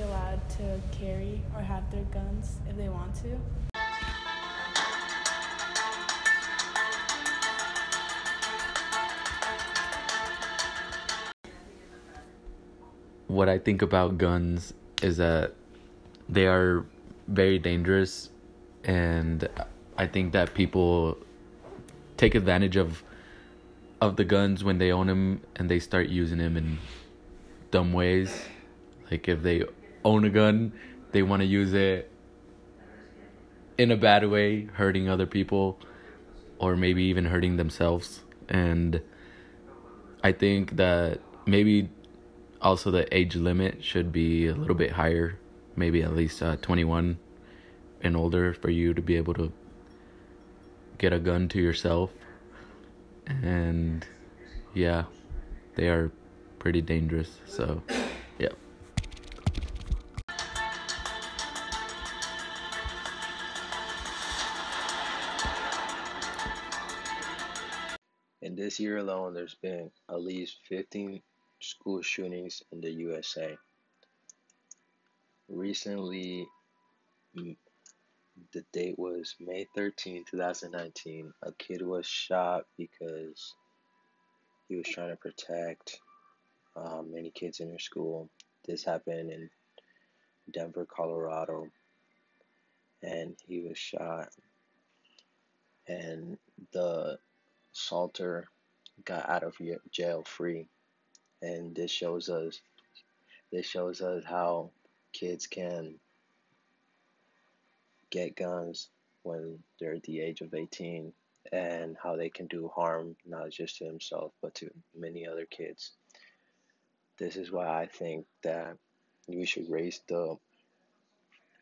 allowed to carry or have their guns if they want to. What I think about guns is that they are very dangerous, and I think that people take advantage of of the guns when they own them and they start using them in dumb ways. Like if they own a gun, they want to use it in a bad way, hurting other people or maybe even hurting themselves. And I think that maybe also the age limit should be a little bit higher, maybe at least uh, 21 and older for you to be able to get a gun to yourself. And yeah, they are pretty dangerous. So, yeah. This year alone, there's been at least 15 school shootings in the USA. Recently, the date was May 13, 2019. A kid was shot because he was trying to protect um, many kids in their school. This happened in Denver, Colorado, and he was shot. And the assaulter got out of jail free, and this shows us this shows us how kids can get guns when they're at the age of 18 and how they can do harm not just to themselves but to many other kids. This is why I think that we should raise the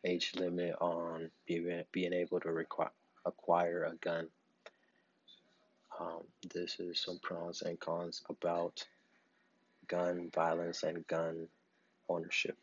age limit on being, being able to acquire a gun. Um, this is some pros and cons about gun violence and gun ownership.